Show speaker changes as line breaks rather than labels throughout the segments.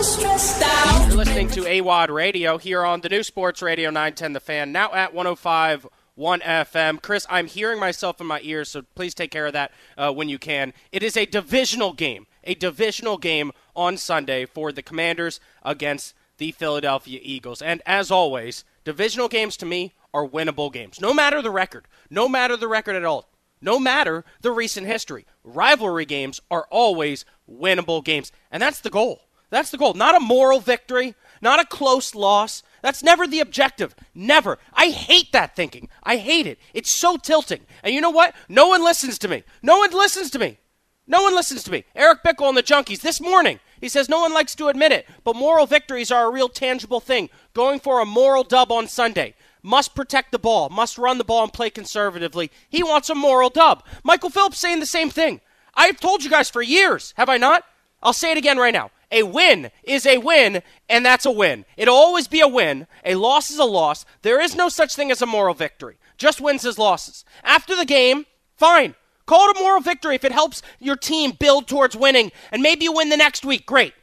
You're listening to AWadd Radio here on the new Sports Radio 910 The Fan, now at 105 1 FM. Chris, I'm hearing myself in my ears, so please take care of that uh, when you can. It is a divisional game, a divisional game on Sunday for the Commanders against the Philadelphia Eagles. And as always, divisional games to me are winnable games, no matter the record, no matter the record at all. No matter the recent history, rivalry games are always winnable games. And that's the goal. That's the goal. Not a moral victory, not a close loss. That's never the objective. Never. I hate that thinking. I hate it. It's so tilting. And you know what? No one listens to me. No one listens to me. No one listens to me. Eric Bickel and the Junkies this morning. He says no one likes to admit it, but moral victories are a real tangible thing. Going for a moral dub on Sunday must protect the ball, must run the ball and play conservatively. He wants a moral dub. Michael Phillips saying the same thing. I've told you guys for years, have I not? I'll say it again right now. A win is a win, and that's a win. It'll always be a win. A loss is a loss. There is no such thing as a moral victory. Just wins as losses. After the game, fine. Call it a moral victory if it helps your team build towards winning, and maybe you win the next week. Great.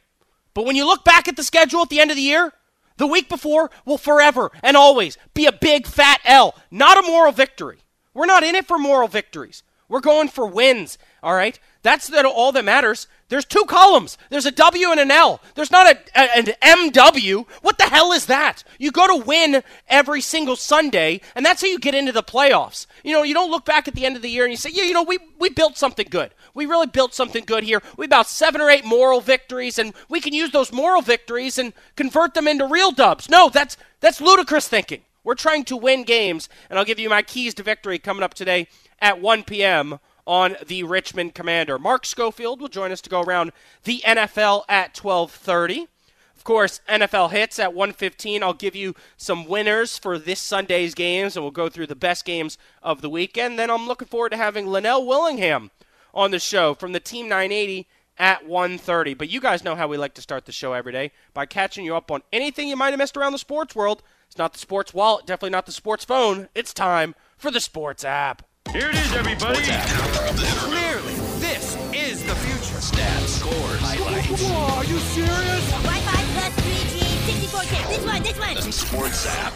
But when you look back at the schedule at the end of the year, the week before will forever and always be a big fat L, not a moral victory. We're not in it for moral victories. We're going for wins, all right? That's that all that matters. There's two columns. There's a W and an L. There's not a, a, an MW. What the hell is that? You go to win every single Sunday, and that's how you get into the playoffs. You know, you don't look back at the end of the year and you say, yeah, you know, we, we built something good. We really built something good here. We about seven or eight moral victories, and we can use those moral victories and convert them into real dubs. No, that's that's ludicrous thinking. We're trying to win games, and I'll give you my keys to victory coming up today at 1 p.m on the Richmond Commander. Mark Schofield will join us to go around the NFL at 12:30. Of course, NFL hits at 1:15. I'll give you some winners for this Sunday's games, and we'll go through the best games of the weekend. Then I'm looking forward to having Linnell Willingham on the show from the Team 980 at 1:30. But you guys know how we like to start the show every day by catching you up on anything you might have missed around the sports world. It's not the sports wallet, definitely not the sports phone. It's time for the sports app.
Here it is, everybody. Clearly, this is the future.
Stats, scores, highlights.
Whoa, are you serious?
Wi-Fi plus 3G, 64K. This one, this one.
Sports app.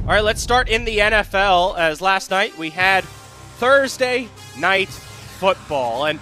All right, let's start in the NFL. As last night we had Thursday night football, and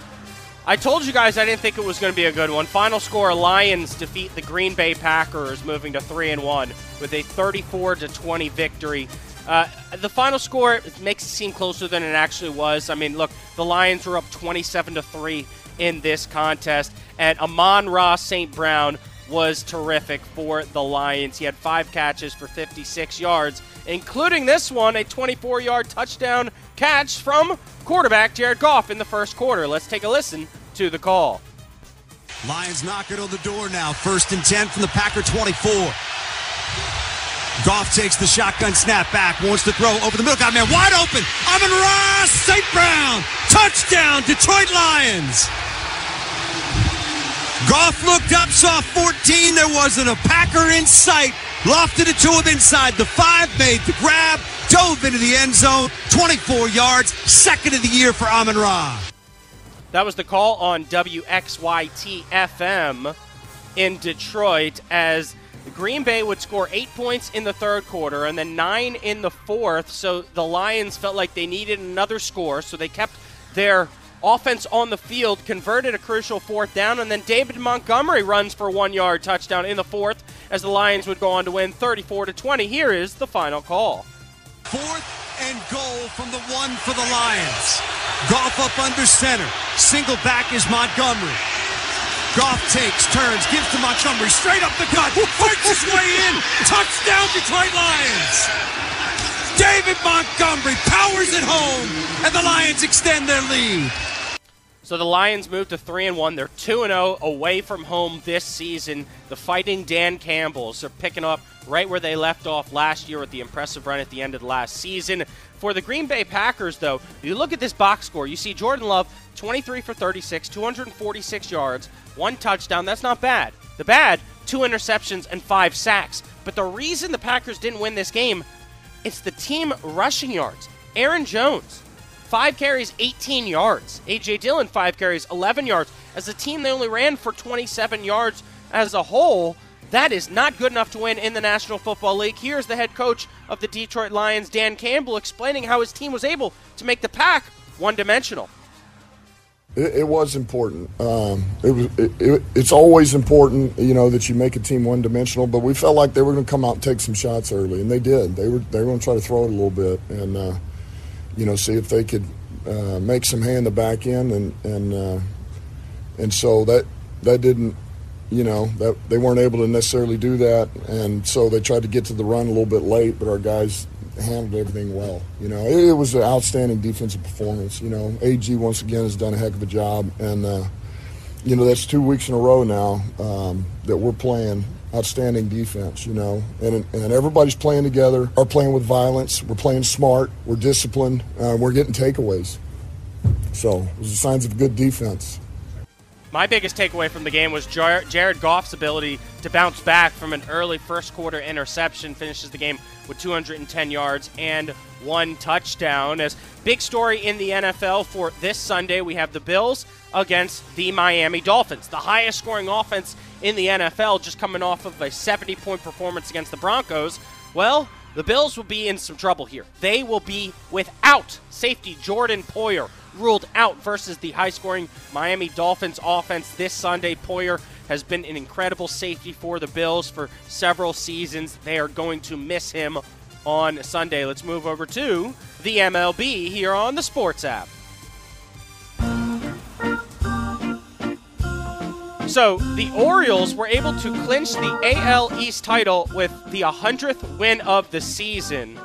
I told you guys I didn't think it was going to be a good one. Final score: Lions defeat the Green Bay Packers, moving to three and one with a 34 to 20 victory. Uh, the final score makes it seem closer than it actually was. I mean, look, the Lions were up 27 to three in this contest, and Amon-Ra St. Brown was terrific for the Lions. He had five catches for 56 yards, including this one, a 24 yard touchdown catch from quarterback Jared Goff in the first quarter. Let's take a listen to the call.
Lions knocking on the door now. First and 10 from the Packer 24. Goff takes the shotgun snap back, wants to throw over the middle. Got man wide open. Amon-Ra, St. Brown. Touchdown, Detroit Lions. Goff looked up, saw 14. There wasn't a Packer in sight. Lofted it to him inside the five, made the grab, dove into the end zone. 24 yards, second of the year for Amon Ra.
That was the call on WXYT FM in Detroit as Green Bay would score eight points in the third quarter and then nine in the fourth. So the Lions felt like they needed another score, so they kept their offense on the field, converted a crucial fourth down, and then David Montgomery runs for one yard touchdown in the fourth as the Lions would go on to win 34 to 20. Here is the final call.
Fourth and goal from the one for the Lions. Goff up under center. Single back is Montgomery. Goff takes, turns, gives to Montgomery, straight up the gut, fights his way in, touchdown Detroit Lions. David Montgomery powers it home, and the Lions extend their lead.
So the Lions move to 3 and 1. They're 2 and 0 away from home this season. The fighting Dan Campbells are picking up right where they left off last year with the impressive run at the end of the last season. For the Green Bay Packers, though, you look at this box score, you see Jordan Love 23 for 36, 246 yards, one touchdown. That's not bad. The bad, two interceptions and five sacks. But the reason the Packers didn't win this game, it's the team rushing yards. Aaron Jones, five carries, 18 yards. A.J. Dillon, five carries, 11 yards. As a team, they only ran for 27 yards as a whole, that is not good enough to win in the National Football League. Here's the head coach of the Detroit Lions, Dan Campbell, explaining how his team was able to make the pack one dimensional.
It, it, was important. Um, it was. It, it, it's always important, you know, that you make a team one dimensional. But we felt like they were going to come out and take some shots early, and they did. They were. They were going to try to throw it a little bit, and uh, you know, see if they could uh, make some hay in the back end, and and uh, and so that that didn't. You know that they weren't able to necessarily do that, and so they tried to get to the run a little bit late. But our guys handled everything well. You know, it, it, was an outstanding defensive performance. You know, AG once again has done a heck of a job, and uh, you know that's two weeks in a row now um, that we're playing outstanding defense. You know, and and everybody's playing together. Are playing with violence. We're playing smart. We're disciplined. Uh, we're getting takeaways. So, those are signs of good defense.
My biggest takeaway from the game was Jared Goff's ability to bounce back from an early first quarter interception, finishes the game with 210 yards and one touchdown. As big story in the NFL for this Sunday, we have the Bills against the Miami Dolphins, the highest scoring offense in the NFL, just coming off of a 70 point performance against the Broncos. Well, the Bills will be in some trouble here. They will be without safety Jordan Poyer, ruled out versus the high scoring Miami Dolphins offense this Sunday. Poyer has been an incredible safety for the Bills for several seasons. They are going to miss him on Sunday. Let's move over to the MLB here on the Sports app. So the Orioles were able to clinch the AL East title with the 100th win of the season.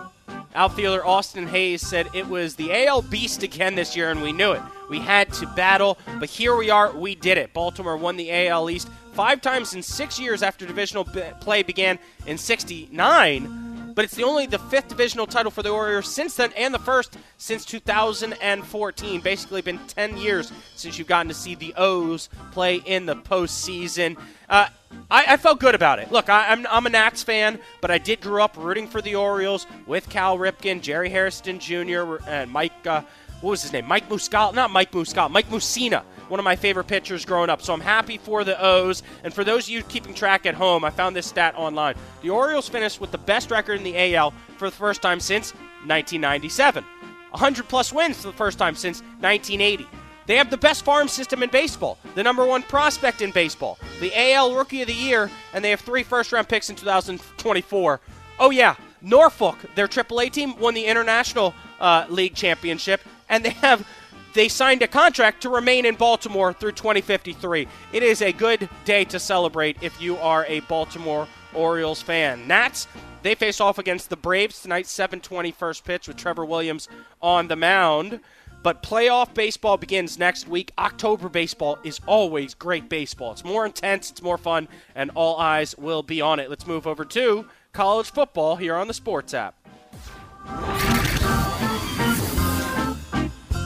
Outfielder Austin Hays said it was the AL beast again this year, and we knew it. We had to battle, but here we are. We did it. Baltimore won the AL East five times in six years after divisional play began in 69 but it's the only the fifth divisional title for the Warriors since then, and the first since 2014. Basically, been 10 years since you've gotten to see the O's play in the postseason. Uh, I, I, felt good about it. Look, I, am I'm, I'm a Nats fan, but I did grow up rooting for the Orioles with Cal Ripken, Jerry Hairston Jr., and Mike. Uh, what was his name? Mike Muscal, not Mike Muscal, Mike Mussina, one of my favorite pitchers growing up. So I'm happy for the O's. And for those of you keeping track at home, I found this stat online. The Orioles finished with the best record in the AL for the first time since 1997. 100 plus wins for the first time since 1980. They have the best farm system in baseball, the number one prospect in baseball, the AL Rookie of the Year, and they have three first round picks in 2024. Oh, yeah, Norfolk, their AAA team, won the International uh, League Championship, and they have they signed a contract to remain in Baltimore through 2053. It is a good day to celebrate if you are a Baltimore Orioles fan. Nats, they face off against the Braves tonight, 720 first pitch with Trevor Williams on the mound. But playoff baseball begins next week. October baseball is always great baseball. It's more intense, it's more fun, and all eyes will be on it. Let's move over to college football here on the Sports app.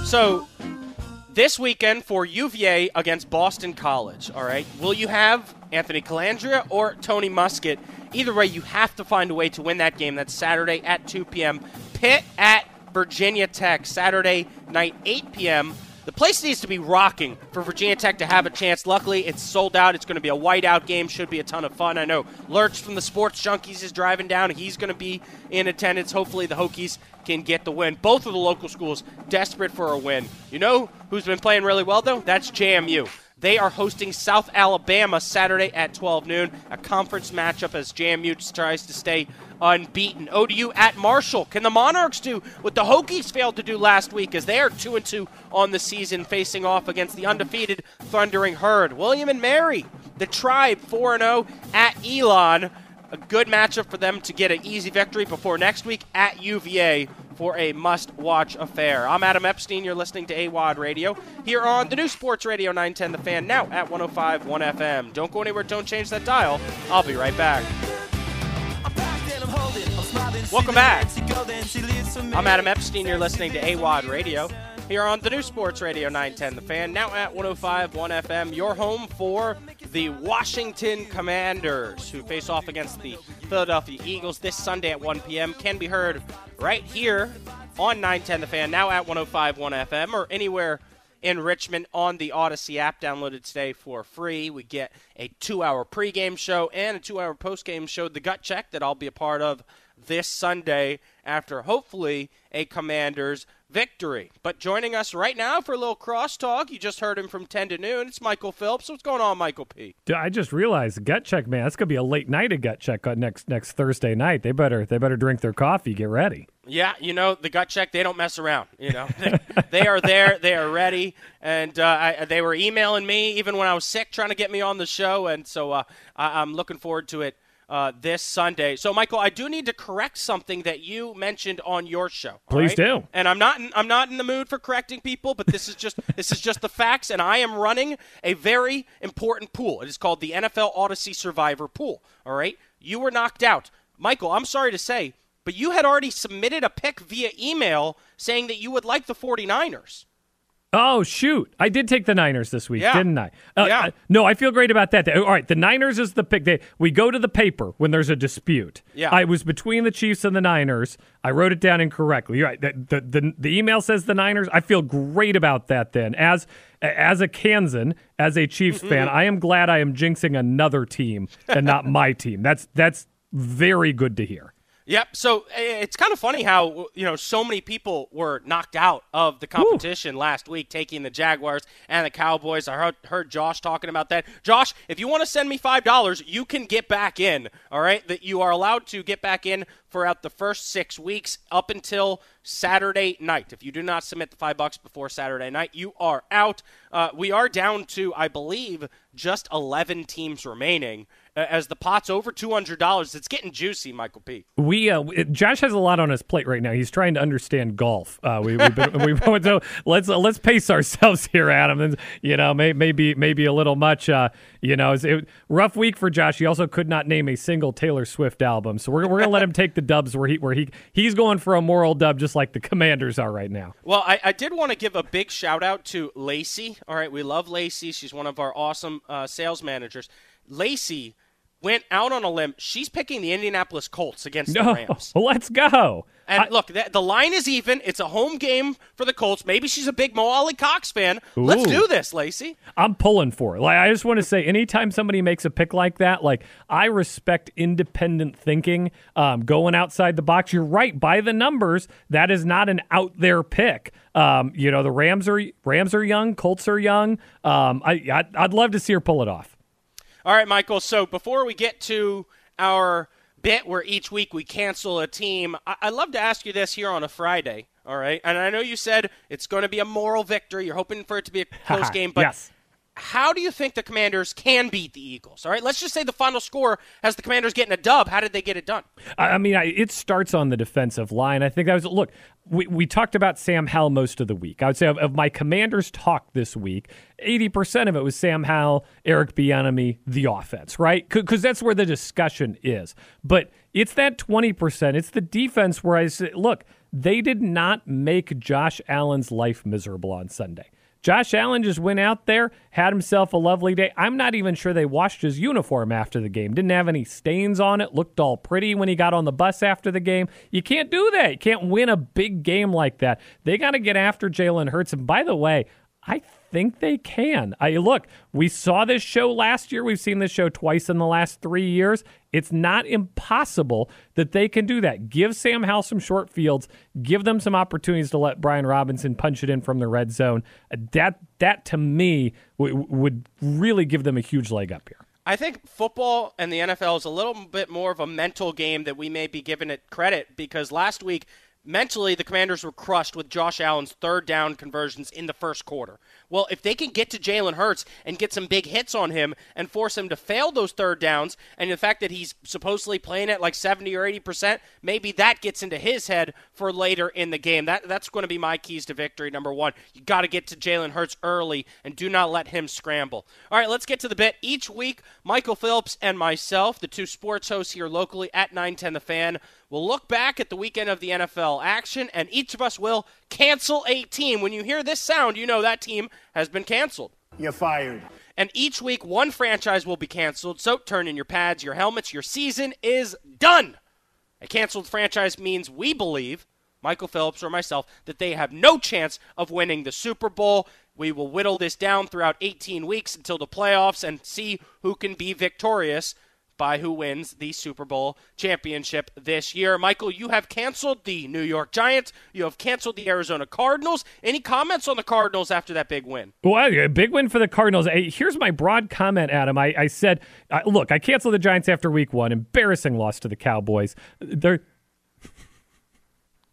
So, this weekend for UVA against Boston College, all right, will you have Anthony Colandrea or Tony Muskett? Either way, you have to find a way to win that game. That's Saturday at 2 p.m. Pitt at Virginia Tech, Saturday night, 8 p.m. The place needs to be rocking for Virginia Tech to have a chance. Luckily, it's sold out. It's going to be a whiteout game. Should be a ton of fun. I know Lurch from the Sports Junkies is driving down. He's going to be in attendance. Hopefully, the Hokies can get the win. Both of the local schools desperate for a win. You know who's been playing really well, though? That's JMU. They are hosting South Alabama Saturday at 12 noon, a conference matchup as JMU tries to stay unbeaten. ODU at Marshall. Can the Monarchs do what the Hokies failed to do last week as they are 2 and 2 on the season facing off against the undefeated Thundering Herd? William and Mary, the Tribe 4 0 at Elon. A good matchup for them to get an easy victory before next week at UVA for a must watch affair. I'm Adam Epstein. You're listening to AWadd Radio here on the new Sports Radio 910 The Fan, now at 105.1 FM. Don't go anywhere, don't change that dial. I'll be right back. Welcome back. I'm Adam Epstein. You're listening to AWadd Radio here on the new Sports Radio 910 The Fan, now at 105.1 FM, your home for the Washington Commanders, who face off against the Philadelphia Eagles this Sunday at 1 p.m. Can be heard right here on 910 The Fan, now at 105.1 FM, or anywhere in Richmond on the Audacy app. Downloaded today for free. We get a two hour pregame show and a two hour postgame show, The Gut Check, that I'll be a part of this Sunday after hopefully a Commanders victory. But joining us right now for a little crosstalk, you just heard him from 10 to noon. It's Michael Phillips. What's going on, Michael P?
Dude, I just realized gut check, man. That's gonna be a late night of gut check on next next Thursday night. They better they better drink their coffee, get ready.
Yeah, you know the gut check. They don't mess around. You know, they, they are there. They are ready, and uh, I, they were emailing me even when I was sick, trying to get me on the show. And so uh, I, I'm looking forward to it uh, this Sunday. So, Michael, I do need to correct something that you mentioned on your show. all
Please
right?
do.
And I'm not in, I'm not in the mood for correcting people, but this is just this is just the facts. And I am running a very important pool. It is called the NFL Audacy Survivor Pool. All right, you were knocked out, Michael. I'm sorry to say, but you had already submitted a pick via email saying that you would like the 49ers.
Oh shoot! I did take the Niners this week,
Yeah.
didn't I? Uh,
Yeah.
uh, no, I feel great about that. All right, the Niners is the pick. They, we go to the paper when there's a dispute.
Yeah.
I was between the Chiefs and the Niners. I wrote it down incorrectly. You're right. The, the, the, the email says the Niners. I feel great about that. Then, as as a Kansan, as a Chiefs fan, I am glad I am jinxing another team and not my team. That's that's very good to hear.
Yep. So eh, it's kind of funny how you know so many people were knocked out of the competition last week, taking the Jaguars and the Cowboys. I heard, heard Josh talking about that. Josh, if you want to send me five dollars, you can get back in. All right, that you are allowed to get back in throughout the first six weeks up until Saturday night. If you do not submit the five bucks before Saturday night, you are out. Uh, we are down to, I believe, just eleven teams remaining. As the pot's over two hundred dollars, it's getting juicy, Michael P.
We uh, Josh has a lot on his plate right now. He's trying to understand golf. Uh, we, we've been, we've been, so let's uh, let's pace ourselves here, Adam. And you know, may, maybe maybe a little much. Uh, you know, it's it, rough week for Josh. He also could not name a single Taylor Swift album, so we're, we're gonna let him take the dubs where he where he he's going for a moral dub, just like the Commanders are right now.
Well, I, I did want to give a big shout out to Lacey. All right, we love Lacey. She's one of our awesome uh, sales managers. Lacey went out on a limb. She's picking the Indianapolis Colts against the
No,
Rams.
let's go.
And
I-
look, the, the line is even. It's a home game for the Colts. Maybe she's a big Mo Alie-Cox fan. Let's do this, Lacey.
I'm pulling for it. Like I just want to say, anytime somebody makes a pick like that, like I respect independent thinking, um, going outside the box. You're right by the numbers. That is not an out there pick. Um, you know, the Rams are Rams are young, Colts are young. Um, I I'd, I'd love to see her pull it off.
All right, Michael. So before we get to our bit where each week we cancel a team, I- I'd love to ask you this here on a Friday. All right, and I know you said it's going to be a moral victory. You're hoping for it to be a close game, but
yes.
How do you think the Commanders can beat the Eagles? All right, let's just say the final score has the Commanders getting a dub. How did they get it done?
I mean, I, it starts on the defensive line. I think that was look. We, we talked about Sam Howell most of the week. I would say of, of my Commanders talk this week, eighty percent of it was Sam Howell, Eric Bieniemy, the offense, right? Because that's where the discussion is. But it's that twenty percent. It's the defense where I say, look, they did not make Josh Allen's life miserable on Sunday. Josh Allen just went out there, had himself a lovely day. I'm not even sure they washed his uniform after the game. Didn't have any stains on it. Looked all pretty when he got on the bus after the game. You can't do that. You can't win a big game like that. They got to get after Jalen Hurts. And by the way, I think they can. I look, we saw this show last year. We've seen this show twice in the last three years. It's not impossible that they can do that. Give Sam Howell some short fields. Give them some opportunities to let Brian Robinson punch it in from the red zone. That that to me w- would really give them a huge leg up here.
I think football and the NFL is a little bit more of a mental game that we may be giving it credit because last week mentally the commanders were crushed with josh allen's third down conversions in the first quarter. Well if they can get to jalen hurts and get some big hits on him and force him to fail those third downs and the fact that he's supposedly playing at like 70 or 80 percent maybe that gets into his head for later in the game. That, that's going to be my keys to victory number one. You got to get to jalen hurts early and do not let him scramble. All right let's get to the bit. Each week michael phillips and myself the two sports hosts here locally at 910 the fan We'll look back at the weekend of the NFL action, and each of us will cancel a team. When you hear this sound, you know that team has been canceled.
You're fired.
And each week, one franchise will be canceled. So turn in your pads, your helmets. Your season is done. A canceled franchise means we believe, Michael Phillips or myself, that they have no chance of winning the Super Bowl. We will whittle this down throughout 18 weeks until the playoffs and see who can be victorious by who wins the Super Bowl championship this year. Michael, you have canceled the New York Giants. You have canceled the Arizona Cardinals. Any comments on the Cardinals after that big win?
Well, a big win for the Cardinals. Here's my broad comment, Adam. I, I said, uh, look, I canceled the Giants after week one. Embarrassing loss to the Cowboys. They're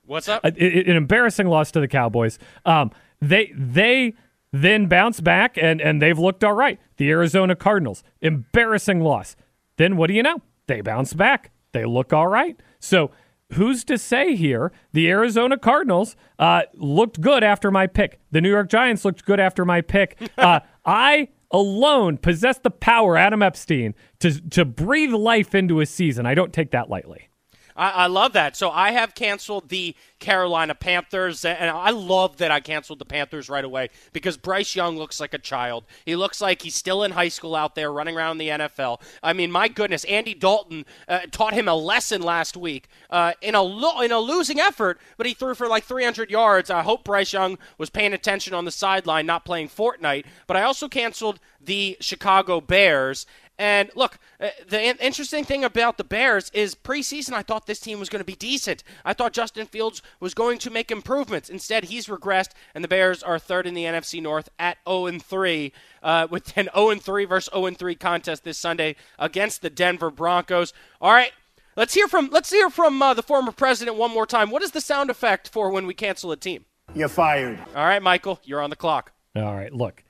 What's up?
an embarrassing loss to the Cowboys. Um, they they then bounce back and and they've looked all right. The Arizona Cardinals, embarrassing loss. Then what do you know? They bounce back. They look all right. So who's to say here? The Arizona Cardinals uh, looked good after my pick. The New York Giants looked good after my pick. Uh, I alone possess the power, Adam Epstein, to to breathe life into a season. I don't take that lightly.
I, I love that. So I have canceled the Carolina Panthers, and I love that I canceled the Panthers right away because Bryce Young looks like a child. He looks like he's still in high school out there running around the NFL. I mean, my goodness, Andy Dalton uh, taught him a lesson last week uh, in a lo- in a losing effort, but he threw for like 300 yards. I hope Bryce Young was paying attention on the sideline, not playing Fortnite. But I also canceled the Chicago Bears. And look, uh, the interesting thing about the Bears is preseason, I thought this team was going to be decent. I thought Justin Fields was going to make improvements. Instead, he's regressed, and the Bears are third in the NFC North at 0 and 3, uh, with an 0 and 3 versus 0 and 3 contest this Sunday against the Denver Broncos. All right. Let's hear from let's hear from uh, the former president one more time. What is the sound effect for when we cancel a team?
You're fired.
All right, Michael, you're on the clock.
All right, look.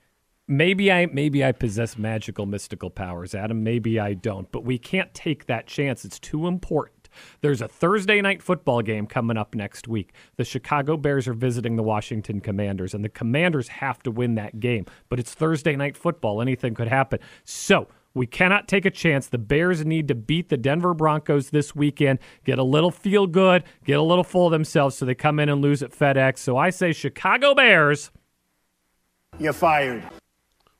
Maybe I maybe I possess magical mystical powers, Adam. Maybe I don't, but we can't take that chance. It's too important. There's a Thursday night football game coming up next week. The Chicago Bears are visiting the Washington Commanders, and the Commanders have to win that game. But it's Thursday night football. Anything could happen. So we cannot take a chance. The Bears need to beat the Denver Broncos this weekend, get a little feel good, get a little full of themselves so they come in and lose at FedEx. So I say Chicago Bears.
You're fired.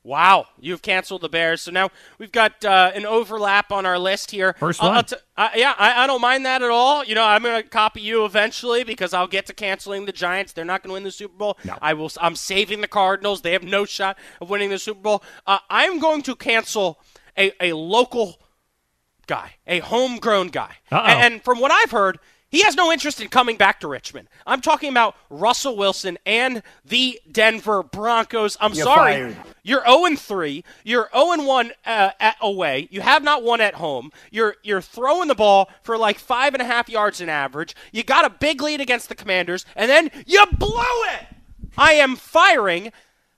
Wow, you've canceled the Bears. So now we've got uh, an overlap on our list here.
First one.
T- uh, yeah, I, I don't mind that at all. You know, I'm going to copy you eventually because I'll get to canceling the Giants. They're not going to win the Super Bowl.
No.
I will. I'm saving the Cardinals. They have no shot of winning the Super Bowl. Uh, I'm going to cancel a, a local guy, a homegrown guy. And, and from what I've heard, he has no interest in coming back to Richmond. I'm talking about Russell Wilson and the Denver Broncos. I'm
You're
sorry.
fired.
You're 0 3. You're 0 1 uh, at away. You have not won at home. You're you're throwing the ball for like five and a half yards an average. You got a big lead against the Commanders, and then you blew it. I am firing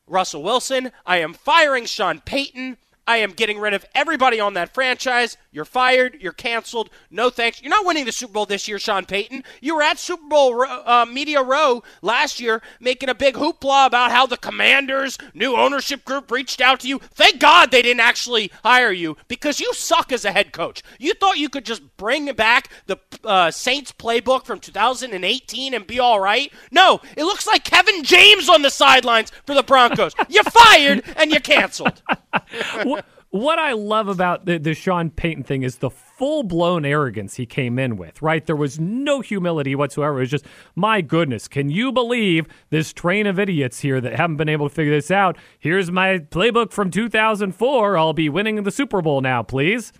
Russell Wilson. I am firing Sean Payton. I am getting rid of everybody on that franchise. You're fired. You're canceled. No thanks. You're not winning the Super Bowl this year, Sean Payton. You were at Super Bowl uh, Media Row last year making a big hoopla about how the Commanders' new ownership group reached out to you. Thank God they didn't actually hire you because you suck as a head coach. You thought you could just bring back the uh, Saints playbook from 2018 and be all right? No, it looks like Kevin James on the sidelines for the Broncos. you're fired and you're canceled.
what, I love about the, the Sean Payton thing is the full blown arrogance he came in with, right? There was no humility whatsoever. It was just, my goodness, can you believe this train of idiots here that haven't been able to figure this out? Here's my playbook from 2004. I'll be winning the Super Bowl now, please.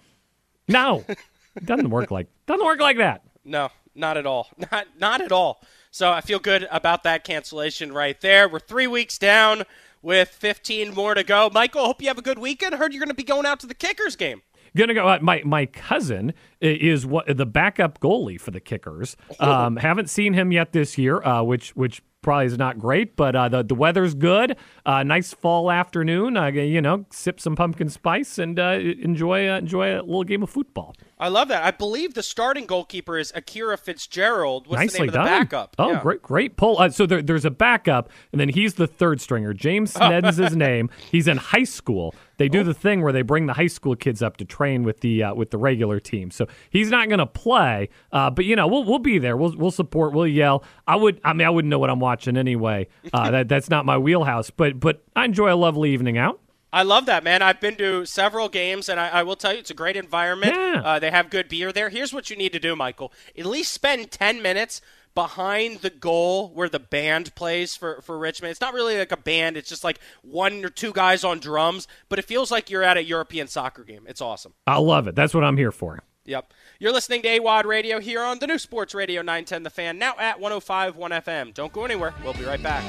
No, it doesn't work like doesn't work like that.
No, not at all. Not not at all. So I feel good about that cancellation right there. We're three weeks down with 15 more to go. Michael, hope you have a good weekend. Heard you're going to be going out to the Kickers game.
Gonna go. Uh, my my cousin is what the backup goalie for the Kickers. Um, haven't seen him yet this year, uh, which which probably is not great. But uh, the the weather's good. Uh, nice fall afternoon. Uh, you know, sip some pumpkin spice and uh, enjoy uh, enjoy a little game of football.
I love that. I believe the starting goalkeeper is Akira Fitzgerald. What's
Nicely
the name of
done.
backup?
Oh,
Yeah.
great, great pull. Uh, so there, there's a backup, and then he's the third stringer. James Snedden's his name. He's in high school. They
Oh.
do the thing where they bring the high school kids up to train with the uh, with the regular team. So he's not going to play, uh, but you know we'll we'll be there. We'll we'll support. We'll yell. I would. I mean, I wouldn't know what I'm watching anyway. Uh, that that's not my wheelhouse. But but I enjoy a lovely evening out.
I love that, man. I've been to several games, and I, I will tell you, it's a great environment.
Yeah.
Uh, they have good beer there. Here's what you need to do, Michael. At least spend 10 minutes behind the goal where the band plays for, for Richmond. It's not really like a band, it's just like one or two guys on drums, but it feels like you're at a European soccer game. It's awesome.
I love it. That's what I'm here for.
Yep. You're listening to AWadd Radio here on the new Sports Radio 910 The Fan, now at 105.1 FM. Don't go anywhere. We'll be right back.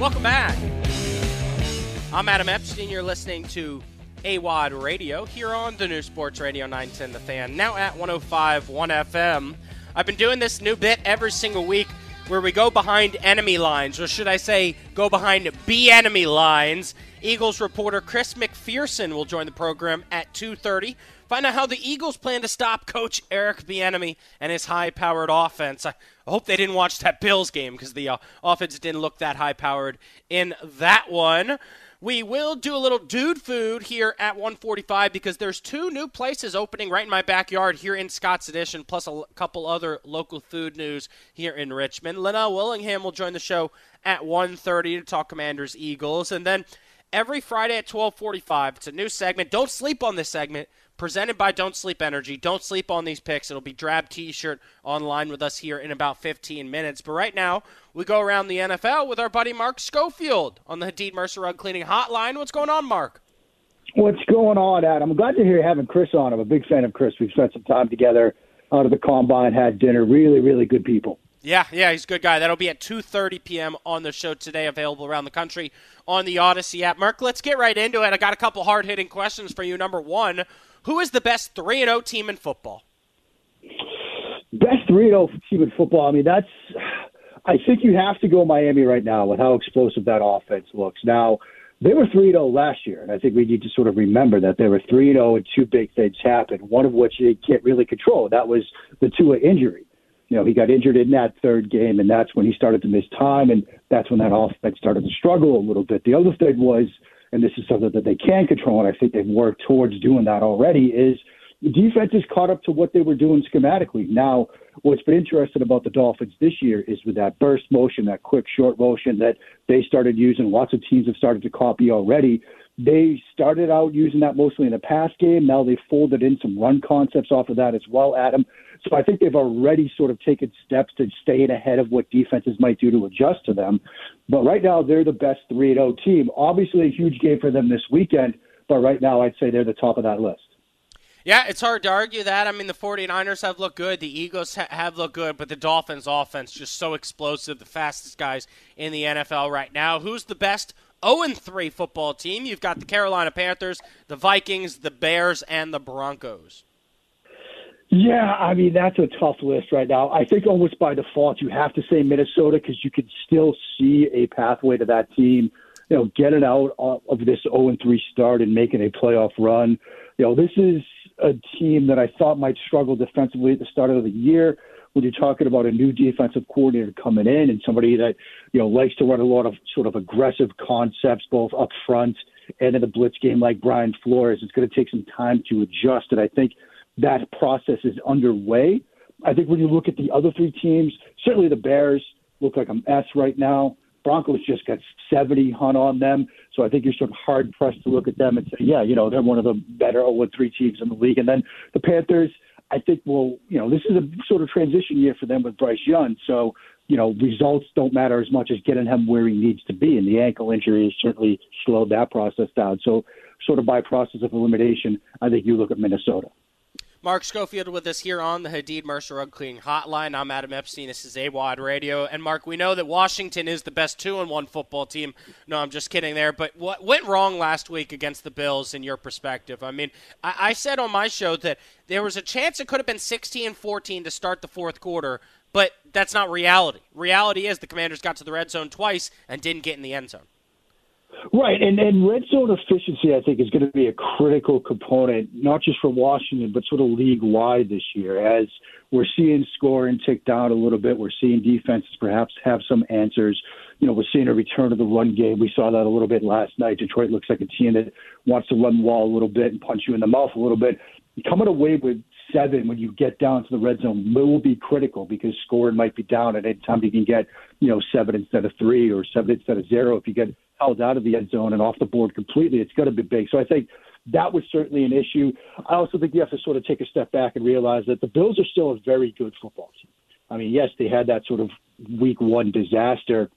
Welcome back. I'm Adam Epstein. You're listening to AWadd Radio here on the new Sports Radio 910 The Fan, now at 105.1 FM. I've been doing this new bit every single week where we go behind enemy lines, or should I say, go behind B enemy lines. Eagles reporter Chris McPherson will join the program at 2:30. Find out how the Eagles plan to stop Coach Eric Bieniemy and his high-powered offense. I hope they didn't watch that Bills game because the uh, offense didn't look that high-powered in that one. We will do a little dude food here at 145 because there's two new places opening right in my backyard here in Scott's Addition, plus a couple other local food news here in Richmond. Linnell Willingham will join the show at 1.30 to talk Commanders Eagles. And then every Friday at 1245, it's a new segment. Don't sleep on this segment presented by Don't Sleep Energy. Don't sleep on these picks. It'll be Drab T shirt online with us here in about 15 minutes. But right now, we go around the NFL with our buddy Mark Schofield on the Hadid Mercer Rug Cleaning Hotline. What's going on, Mark?
What's going on, Adam? I'm glad to hear you having Chris on. I'm a big fan of Chris. We've spent some time together out of the combine, had dinner. Really, really good people.
Yeah, yeah, he's a good guy. That'll be at 2:30 p.m. on the show today, available around the country on the Audacy app. Mark, let's get right into it. I got a couple hard-hitting questions for you. Number one, who is the best 3 0 team in football?
Best 3 0 team in football. I mean, that's. I think you have to go Miami right now with how explosive that offense looks. Now, they were 3 0 last year, and I think we need to sort of remember that they were 3 0 and two big things happened, one of which they can't really control. That was the Tua injury. You know, he got injured in that third game, and that's when he started to miss time, and that's when that offense started to struggle a little bit. The other thing was and this is something that they can control, and I think they've worked towards doing that already, is defense is caught up to what they were doing schematically. Now, what's been interesting about the Dolphins this year is with that burst motion, that quick short motion that they started using, lots of teams have started to copy already. They started out using that mostly in the pass game. Now they folded in some run concepts off of that as well, Adam. So I think they've already sort of taken steps to stay ahead of what defenses might do to adjust to them. But right now, they're the best 3 0 team. Obviously, a huge game for them this weekend, but right now, I'd say they're the top of that list.
Yeah, it's hard to argue that. I mean, the 49ers have looked good, the Eagles ha- have looked good, but the Dolphins' offense just so explosive, the fastest guys in the NFL right now. Who's the best 0 3 football team? You've got the Carolina Panthers, the Vikings, the Bears, and the Broncos.
Yeah, I mean that's a tough list right now. I think almost by default you have to say Minnesota because you can still see a pathway to that team. You know, getting out of this 0 and 3 start and making a playoff run. You know, this is a team that I thought might struggle defensively at the start of the year. When you're talking about a new defensive coordinator coming in and somebody that you know likes to run a lot of sort of aggressive concepts both up front and in the blitz game like Brian Flores, it's going to take some time to adjust. And I think that process is underway. I think when you look at the other three teams, certainly the Bears look like a mess right now. Broncos just got 70 hunt on them. So I think you're sort of hard pressed to look at them and say, yeah, you know, they're one of the better 0 3 teams in the league. And then the Panthers, I think will, you know, this is a sort of transition year for them with Bryce Young. So, you know, results don't matter as much as getting him where he needs to be. And the ankle injury has certainly slowed that process down. So, sort of by process of elimination, I think you look at Minnesota.
Mark Schofield with us here on the Hadid Mercer Rug Cleaning Hotline. I'm Adam Epstein. This is AWadd Radio. And Mark, we know that Washington is the best two and one football team. No, I'm just kidding there. But what went wrong last week against the Bills in your perspective? I mean, I, I said on my show that there was a chance it could have been 16 14 to start the fourth quarter, but that's not reality. Reality is the Commanders got to the red zone twice and didn't get in the end zone.
Right, and and red zone efficiency, I think, is going to be a critical component, not just for Washington, but sort of league wide this year. As we're seeing scoring tick down a little bit, we're seeing defenses perhaps have some answers. You know, we're seeing a return of the run game. We saw that a little bit last night. Detroit looks like a team that wants to run the wall a little bit and punch you in the mouth a little bit. Coming away with seven when you get down to the red zone will be critical because scoring might be down at any time you can get, you know, seven instead of three or seven instead of zero. If you get held out of the end zone and off the board completely, it's going to be big. So I think that was certainly an issue. I also think you have to sort of take a step back and realize that the Bills are still a very good football team. I mean, yes, they had that sort of week one disaster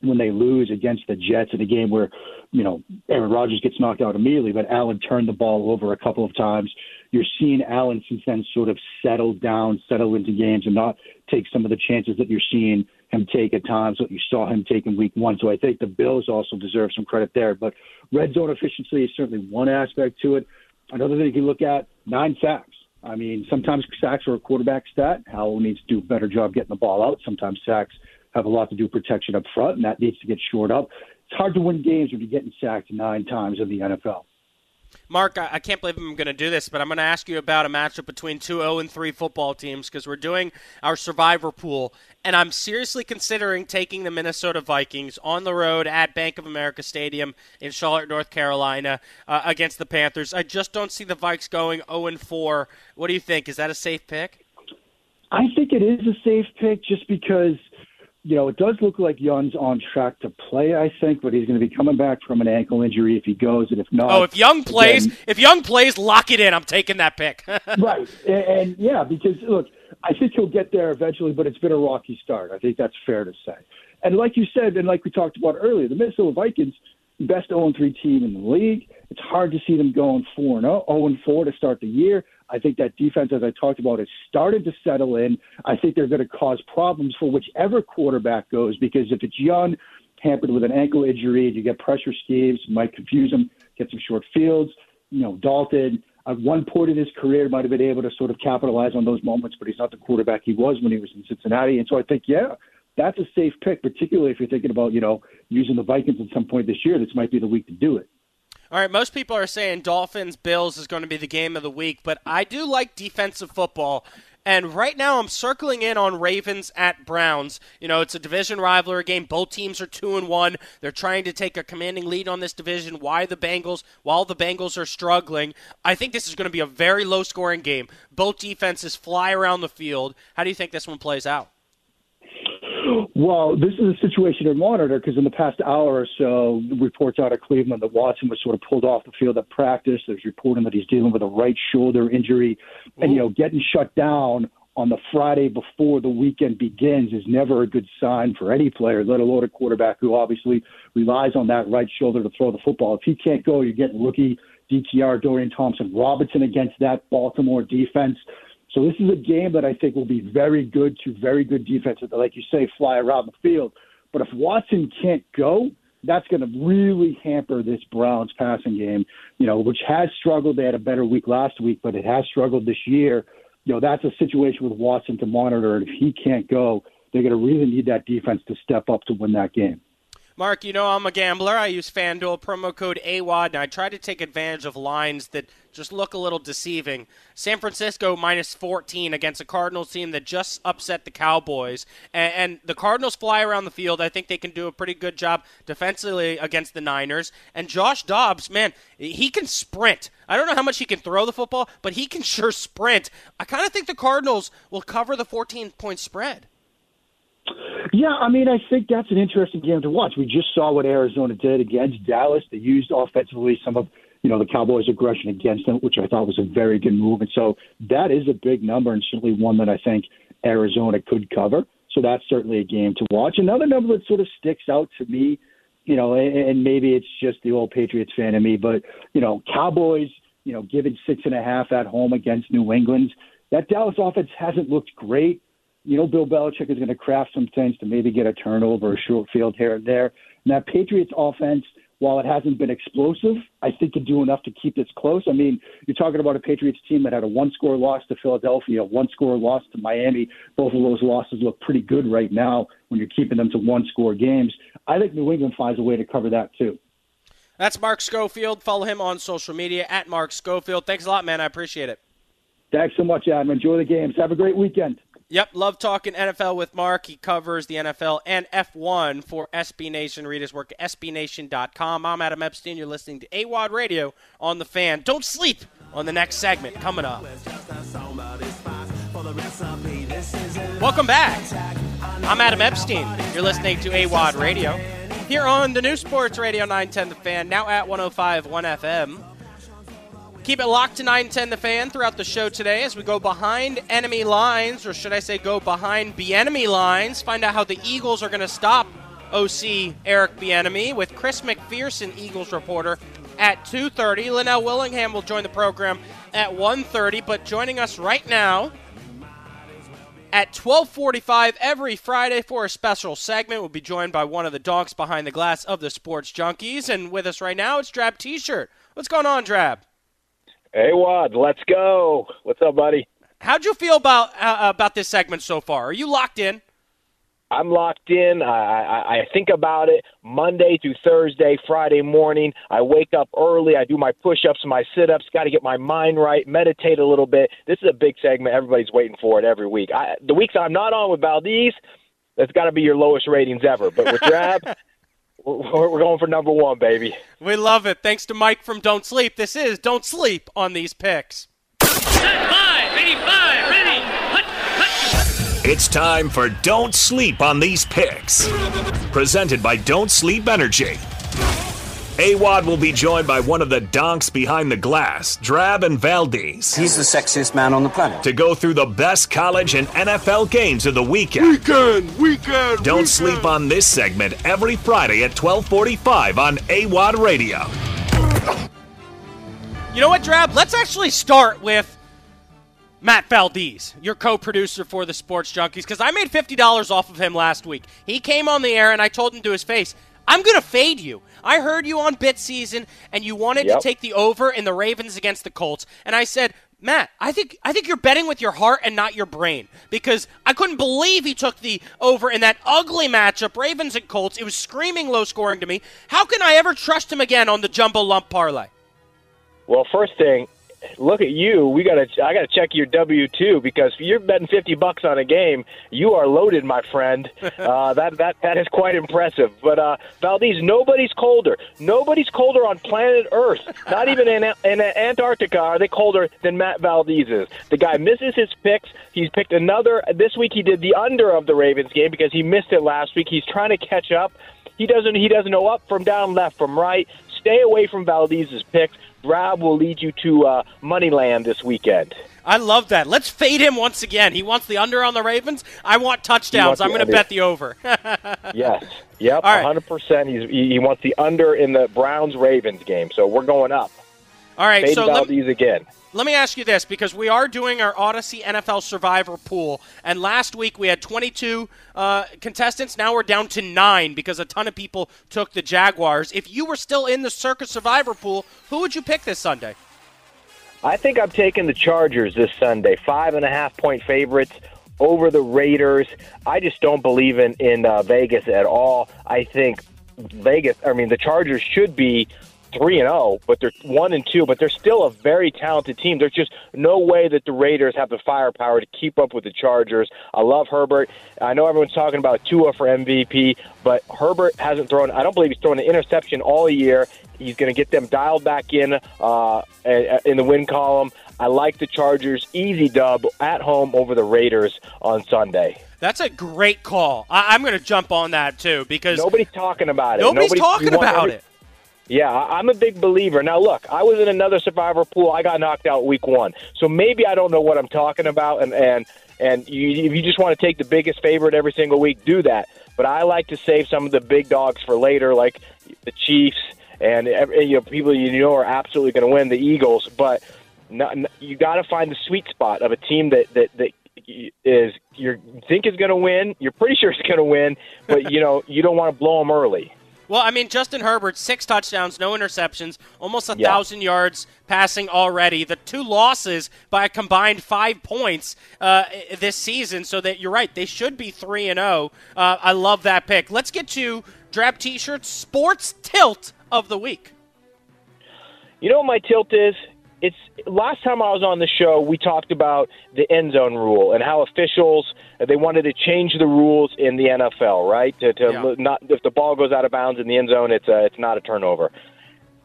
when they lose against the Jets in a game where, you know, Aaron Rodgers gets knocked out immediately, but Allen turned the ball over a couple of times. You're seeing Allen since then sort of settle down, settle into games, and not take some of the chances that you're seeing him take at times, what you saw him take in week one. So I think the Bills also deserve some credit there. But red zone efficiency is certainly one aspect to it. Another thing you can look at, nine sacks. I mean, sometimes sacks are a quarterback stat. Howell needs to do a better job getting the ball out. Sometimes sacks have a lot to do with protection up front, and that needs to get shored up. It's hard to win games when you're getting sacked nine times in the NFL.
Mark, I, can't believe I'm going to do this, but I'm going to ask you about a matchup between two 0 and 3 football teams because we're doing our survivor pool, and I'm seriously considering taking the Minnesota Vikings on the road at Bank of America Stadium in Charlotte, North Carolina, uh, against the Panthers. I just don't see the Vikes going 0 and 4. What do you think? Is that a safe pick?
I think it is a safe pick just because – you know, it does look like Young's on track to play, I think, but he's going to be coming back from an ankle injury if he goes, and if not,
oh, if Young plays, if Young plays, lock it in. I'm taking that pick.
right, and, and yeah, because look, I think he'll get there eventually, but it's been a rocky start. I think that's fair to say. And like you said, and like we talked about earlier, the Minnesota Vikings, best 0 3 team in the league. It's hard to see them going 4 0, 0 4 to start the year. I think that defense, as I talked about, has started to settle in. I think they're going to cause problems for whichever quarterback goes because if it's Young, hampered with an ankle injury, you get pressure schemes, might confuse him, get some short fields. You know, Dalton, at one point in his career, might have been able to sort of capitalize on those moments, but he's not the quarterback he was when he was in Cincinnati. And so I think, yeah, that's a safe pick, particularly if you're thinking about, you know, using the Vikings at some point this year. This might be the week to do it.
All right, most people are saying Dolphins Bills is going to be the game of the week, but I do like defensive football. And right now, I'm circling in on Ravens at Browns. You know, it's a division rivalry game. Both teams are two and one. They're trying to take a commanding lead on this division. Why the Bengals? While the Bengals are struggling, I think this is going to be a very low-scoring game. Both defenses fly around the field. How do you think this one plays out?
Well, this is a situation to monitor because in the past hour or so, reports out of Cleveland that Watson was sort of pulled off the field at practice. There's reporting that he's dealing with a right shoulder injury, and you know, getting shut down on the Friday before the weekend begins is never a good sign for any player, let alone a quarterback who obviously relies on that right shoulder to throw the football. If he can't go, you're getting rookie DTR Dorian Thompson Robinson against that Baltimore defense. So this is a game that I think will be very good to very good defenses that, like you say, fly around the field. But if Watson can't go, that's going to really hamper this Browns passing game, you know, which has struggled. They had a better week last week, but it has struggled this year. You know, that's a situation with Watson to monitor. And if he can't go, they're going to really need that defense to step up to win that game.
Mark, you know I'm a gambler. I use FanDuel promo code AWadd, and I try to take advantage of lines that just look a little deceiving. San Francisco minus 14 against a Cardinals team that just upset the Cowboys, and, and, the Cardinals fly around the field. I think they can do a pretty good job defensively against the Niners. And Josh Dobbs, man, he can sprint. I don't know how much he can throw the football, but he can sure sprint. I kind of think the Cardinals will cover the 14 point spread.
Yeah, I mean, I think that's an interesting game to watch. We just saw what Arizona did against Dallas. They used offensively some of you know the Cowboys' aggression against them, which I thought was a very good move. And so that is a big number, and certainly one that I think Arizona could cover. So that's certainly a game to watch. Another number that sort of sticks out to me, you know, and maybe it's just the old Patriots fan in me, but you know, Cowboys, you know, giving six and a half at home against New England. That Dallas offense hasn't looked great you know, Bill Belichick is going to craft some things to maybe get a turnover, a short field here and there. And that Patriots offense, while it hasn't been explosive, I think can do enough to keep this close. I mean, you're talking about a Patriots team that had a one score loss to Philadelphia, one score loss to Miami. Both of those losses look pretty good right now when you're keeping them to one score games. I think New England finds a way to cover that too.
That's Mark Schofield. Follow him on social media at Mark Schofield. Thanks a lot, man. I appreciate it.
Thanks so much, Adam. Enjoy the games. Have a great weekend.
Yep, love talking NFL with Mark. He covers the NFL and F1 for SB Nation. Read his work at SBNation.com. I'm Adam Epstein. You're listening to AWadd Radio on the fan. Don't sleep on the next segment coming up. Welcome back. I'm Adam Epstein. You're listening to AWadd Radio here on the new Sports Radio 910 The Fan, now at 105.1 FM. Keep it locked to 910 The Fan throughout the show today as we go behind enemy lines, or should I say go behind the enemy lines, find out how the Eagles are going to stop OC Eric Bieniemy with Chris McPherson, Eagles reporter, at 2.30. Linnell Willingham will join the program at 1.30, but joining us right now at 12:45 every Friday for a special segment. We'll be joined by one of the dogs behind the glass of the Sports Junkies, and with us right now it's Drab T-shirt. What's going on, Drab?
Hey, Wad, let's go. What's up, buddy?
How'd you feel about uh, about this segment so far? Are you locked in?
I'm locked in. I, I, I think about it Monday through Thursday, Friday morning. I wake up early. I do my push ups, my sit ups. Got to get my mind right, meditate a little bit. This is a big segment. Everybody's waiting for it every week. I, the weeks I'm not on with Valdez, that's got to be your lowest ratings ever. But with Drab, we're, we're going for number one, baby.
We love it. Thanks to Mike from Don't Sleep. This is Don't Sleep on these picks.
Five, ready. Hut, hut.
It's time for Don't Sleep on These Picks. Presented by Don't Sleep Energy. AWadd will be joined by one of the donks behind the glass, Drab and Valdez,
He's the sexiest man on the planet.
to go through the best college and NFL games of the weekend.
Weekend, weekend.
Don't sleep on this segment every Friday at 1245 on AWadd Radio.
You know what, Drab? Let's actually start with Matt Valdez, your co-producer for the Sports Junkies, because I made fifty dollars off of him last week. He came on the air and I told him to his face, "I'm gonna fade you." I heard you on bit season and you wanted
Yep.
to take the over in the Ravens against the Colts, and I said. Matt, I think I think you're betting with your heart and not your brain because I couldn't believe he took the over in that ugly matchup, Ravens and Colts. It was screaming low scoring to me. How can I ever trust him again on the jumbo lump parlay?
Well, first thing, look at you. We got to. I got to check your W two because if you're betting fifty bucks on a game. You are loaded, my friend. Uh, that that that is quite impressive. But uh, Valdez, nobody's colder. Nobody's colder on planet Earth. Not even in, in Antarctica are they colder than Matt Valdez is. The guy misses his picks. He's picked another. This week he did the under of the Ravens game because he missed it last week. He's trying to catch up. He doesn't. He doesn't know up from down, left from right. Stay away from Valdez's picks. Rob will lead you to uh, Moneyland this weekend.
I love that. Let's fade him once again. He wants the under on the Ravens. I want touchdowns. I'm going to bet the over.
Yes. Yep.
All right.
100%. He's, he, he wants the under in the Browns Ravens game. So we're going up.
All right,
Fade
so
Valdez again.
Let me ask you this because we are doing our Audacy NFL Survivor pool, and last week we had 22 uh, contestants. Now we're down to nine because a ton of people took the Jaguars. If you were still in the Circa Survivor pool, who would you pick this Sunday?
I think I'm taking the Chargers this Sunday. Five and a half point favorites over the Raiders. I just don't believe in in uh, Vegas at all. I think Vegas. I mean, the Chargers should be three and zero, but they're one and two. But they're still a very talented team. There's just no way that the Raiders have the firepower to keep up with the Chargers. I love Herbert. I know everyone's talking about Tua for MVP, but Herbert hasn't thrown. I don't believe he's thrown an interception all year. He's going to get them dialed back in uh, in the win column. I like the Chargers easy dub at home over the Raiders on Sunday.
That's a great call. I- I'm going to jump on that too because
Nobody's talking about it.
nobody's
Nobody-
talking about
every-
it.
Yeah, I'm a big believer. Now, look, I was in another survivor pool. I got knocked out week one, so maybe I don't know what I'm talking about. And and and you, if you just want to take the biggest favorite every single week, do that. But I like to save some of the big dogs for later, like the Chiefs and you know people you know are absolutely going to win, the Eagles. But not, you got to find the sweet spot of a team that that that is you think is going to win. You're pretty sure it's going to win, but you know you don't want to blow them early.
Well, I mean, Justin Herbert, six touchdowns, no interceptions, almost a
Yeah.
thousand yards passing already. The two losses by a combined five points uh, this season, so that you're right, they should be three and zero. Uh, I love that pick. Let's get to Drab T-shirts sports tilt of the week.
You know what my tilt is? It's last time I was on the show, we talked about the end zone rule and how officials they wanted to change the rules in the NFL, right? To, to
Yeah.
not if the ball goes out of bounds in the end zone, it's a, it's not a turnover.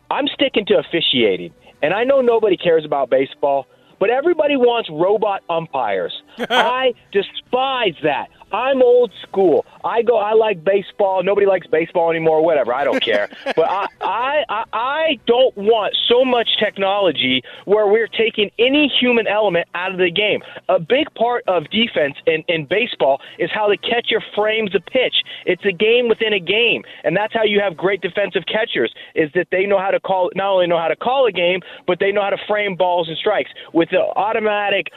I'm sticking to officiating, and I know nobody cares about baseball, but everybody wants robot umpires. I despise that. I'm old school. I go. I like baseball. Nobody likes baseball anymore. Whatever. I don't care. but I, I, I, I don't want so much technology where we're taking any human element out of the game. A big part of defense in, in baseball is how the catcher frames the pitch. It's a game within a game, and that's how you have great defensive catchers. Is that they know how to call not only know how to call a game, but they know how to frame balls and strikes. With the automatic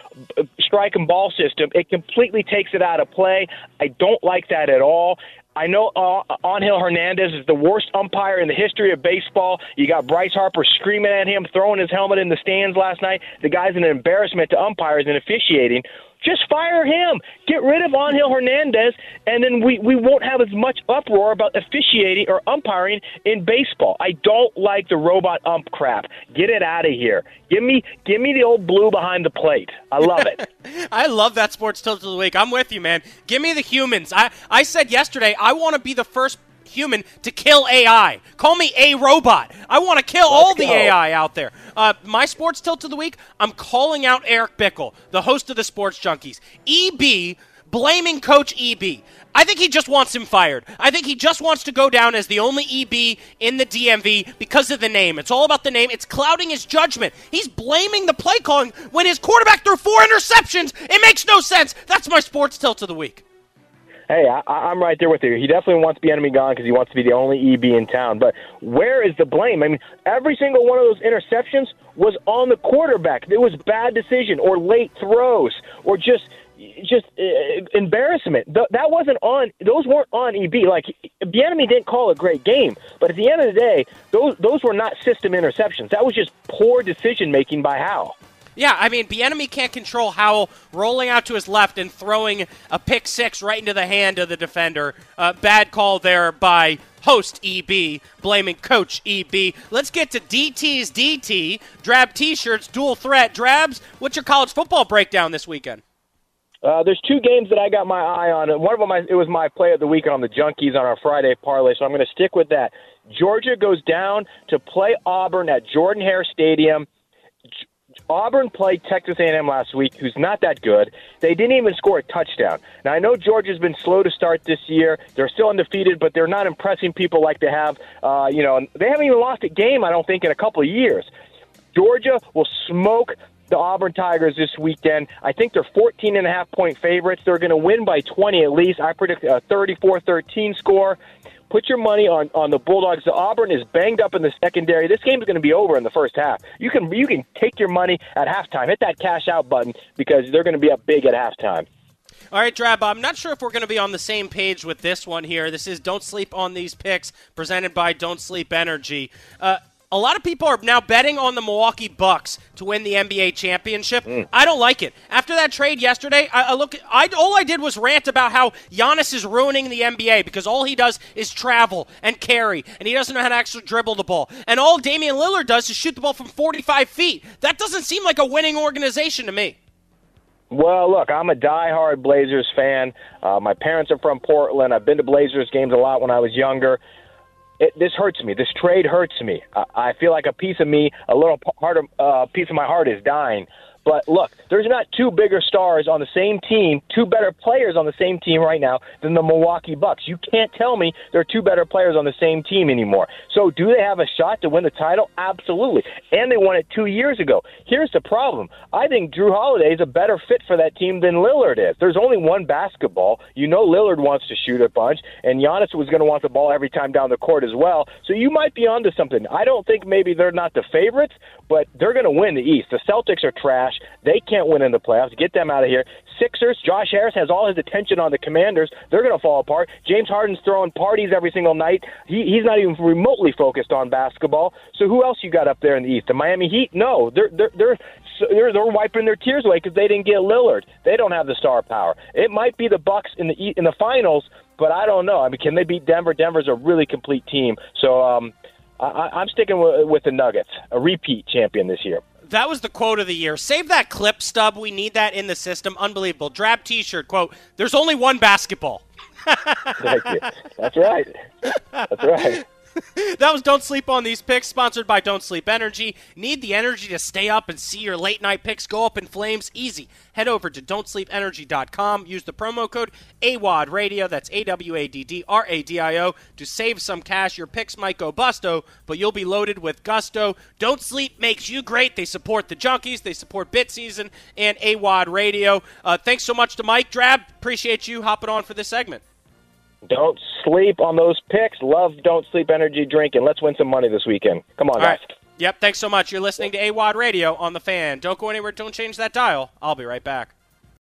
strike and ball system, it completely takes it out of play. I don't like that at all. I know uh, Angel Hernandez is the worst umpire in the history of baseball. You got Bryce Harper screaming at him, throwing his helmet in the stands last night. The guy's an embarrassment to umpires and officiating. Just fire him. Get rid of Angel Hernandez, and then we, we won't have as much uproar about officiating or umpiring in baseball. I don't like the robot ump crap. Get it out of here. Give me give me the old blue behind the plate. I love it.
I love that sports tilt of the week. I'm with you, man. Give me the humans. I, I said yesterday I want to be the first human to kill AI. Call me a robot. I want to kill all the
go.
AI out there. Uh, my sports tilt of the week, I'm calling out Eric Bickel, the host of the Sports Junkies. EB blaming Coach EB. I think he just wants him fired. I think he just wants to go down as the only EB in the DMV because of the name. It's all about the name. It's clouding his judgment. He's blaming the play calling when his quarterback threw four interceptions. It makes no sense. That's my sports tilt of the week.
Hey, I, I'm right there with you. He definitely wants to Bieniemy gone because he wants to be the only EB in town. But where is the blame? I mean, every single one of those interceptions was on the quarterback. It was bad decision or late throws or just just uh, embarrassment. Th- that wasn't on. Those weren't on EB. Like Bieniemy didn't call a great game, but at the end of the day, those those were not system interceptions. That was just poor decision making by Howell.
Yeah, I mean, Bieniemy can't control Howell rolling out to his left and throwing a pick six right into the hand of the defender. Uh, bad call there by host EB, blaming coach EB. Let's get to DT's DT. Drab t shirts, dual threat. Drabs, what's your college football breakdown this weekend?
Uh, there's two games that I got my eye on. One of them, I, it was my play of the week on the Junkies on our Friday parlay, so I'm going to stick with that. Georgia goes down to play Auburn at Jordan Hare Stadium. Auburn played Texas A&M last week, who's not that good. They didn't even score a touchdown. Now I know Georgia's been slow to start this year. They're still undefeated, but they're not impressing people like they have. Uh, you know, they haven't even lost a game, I don't think, in a couple of years. Georgia will smoke the Auburn Tigers this weekend. I think they're 14 and a half point favorites. They're going to win by 20 at least. I predict a 34-13 score. Put your money on, on the Bulldogs. The Auburn is banged up in the secondary. This game is going to be over in the first half. You can you can take your money at halftime. Hit that cash out button because they're going to be up big at halftime.
All right, Drab, I'm not sure if we're going to be on the same page with this one here. This is Don't Sleep on These Picks, presented by Don't Sleep Energy. Uh, a lot of people are now betting on the Milwaukee Bucks to win the NBA championship.
Mm.
I don't like it. After that trade yesterday, I, I look. I all I did was rant about how Giannis is ruining the NBA because all he does is travel and carry, and he doesn't know how to actually dribble the ball. And all Damian Lillard does is shoot the ball from 45 feet. That doesn't seem like a winning organization to me.
Well, look, I'm a diehard Blazers fan. Uh, my parents are from Portland. I've been to Blazers games a lot when I was younger. It, this hurts me. This trade hurts me. I, I feel like a piece of me, a little part of uh, piece of my heart is dying. But look, there's not two bigger stars on the same team, two better players on the same team right now than the Milwaukee Bucks. You can't tell me there are two better players on the same team anymore. So, do they have a shot to win the title? Absolutely. And they won it two years ago. Here's the problem I think Jrue Holiday is a better fit for that team than Lillard is. There's only one basketball. You know, Lillard wants to shoot a bunch, and Giannis was going to want the ball every time down the court as well. So, you might be onto something. I don't think maybe they're not the favorites, but they're going to win the East. The Celtics are trash. They can't win in the playoffs. Get them out of here. Sixers, Josh Harris has all his attention on the Commanders. They're going to fall apart. James Harden's throwing parties every single night. He, he's not even remotely focused on basketball. So who else you got up there in the East? The Miami Heat? No, they're they're they're they're, they're wiping their tears away because they didn't get Lillard. They don't have the star power. It might be the Bucks in the in the finals, but I don't know. I mean, can they beat Denver? Denver's a really complete team. So um, I, I'm sticking with, with the Nuggets, a repeat champion this year.
That was the quote of the year. Save that clip stub. We need that in the system. Unbelievable. Drab T-shirt quote. There's only one basketball.
That's right. That's right.
that was Don't Sleep on These Picks, sponsored by Don't Sleep Energy. Need the energy to stay up and see your late night picks go up in flames? Easy. Head over to don'tsleepenergy.com. Use the promo code AWadd Radio, that's A W A D D R A D I O, to save some cash. Your picks might go busto, but you'll be loaded with gusto. Don't Sleep makes you great. They support the Junkies, they support Bit Season, and AWadd Radio. Uh, thanks so much to Mike Drab. Appreciate you hopping on for this segment.
Don't sleep on those picks. Love Don't Sleep Energy Drink, and let's win some money this weekend. Come on,
All
guys.
right. Yep, thanks so much. You're listening to AWadd Radio on the fan. Don't go anywhere. Don't change that dial. I'll be right back.